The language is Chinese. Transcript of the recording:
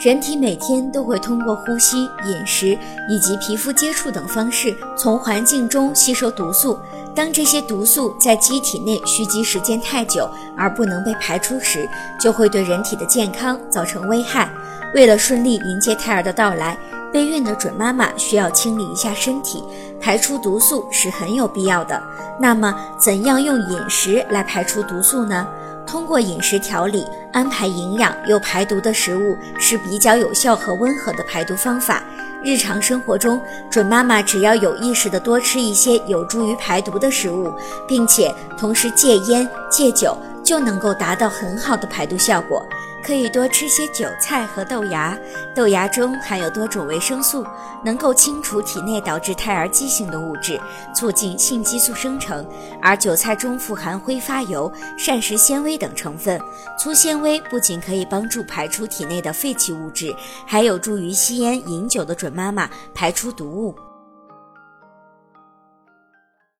人体每天都会通过呼吸、饮食以及皮肤接触等方式从环境中吸收毒素。当这些毒素在机体内蓄积时间太久而不能被排出时，就会对人体的健康造成危害。为了顺利迎接胎儿的到来，备孕的准妈妈需要清理一下身体，排出毒素是很有必要的。那么，怎样用饮食来排出毒素呢？通过饮食调理，安排营养又排毒的食物是比较有效和温和的排毒方法。日常生活中，准妈妈只要有意识的多吃一些有助于排毒的食物，并且同时戒烟戒酒，就能够达到很好的排毒效果。可以多吃些韭菜和豆芽，豆芽中含有多种维生素，能够清除体内导致胎儿畸形的物质，促进性激素生成。而韭菜中富含挥发油、膳食纤维等成分，粗纤维不仅可以帮助排出体内的废弃物质，还有助于吸烟饮酒的准妈妈排出毒物。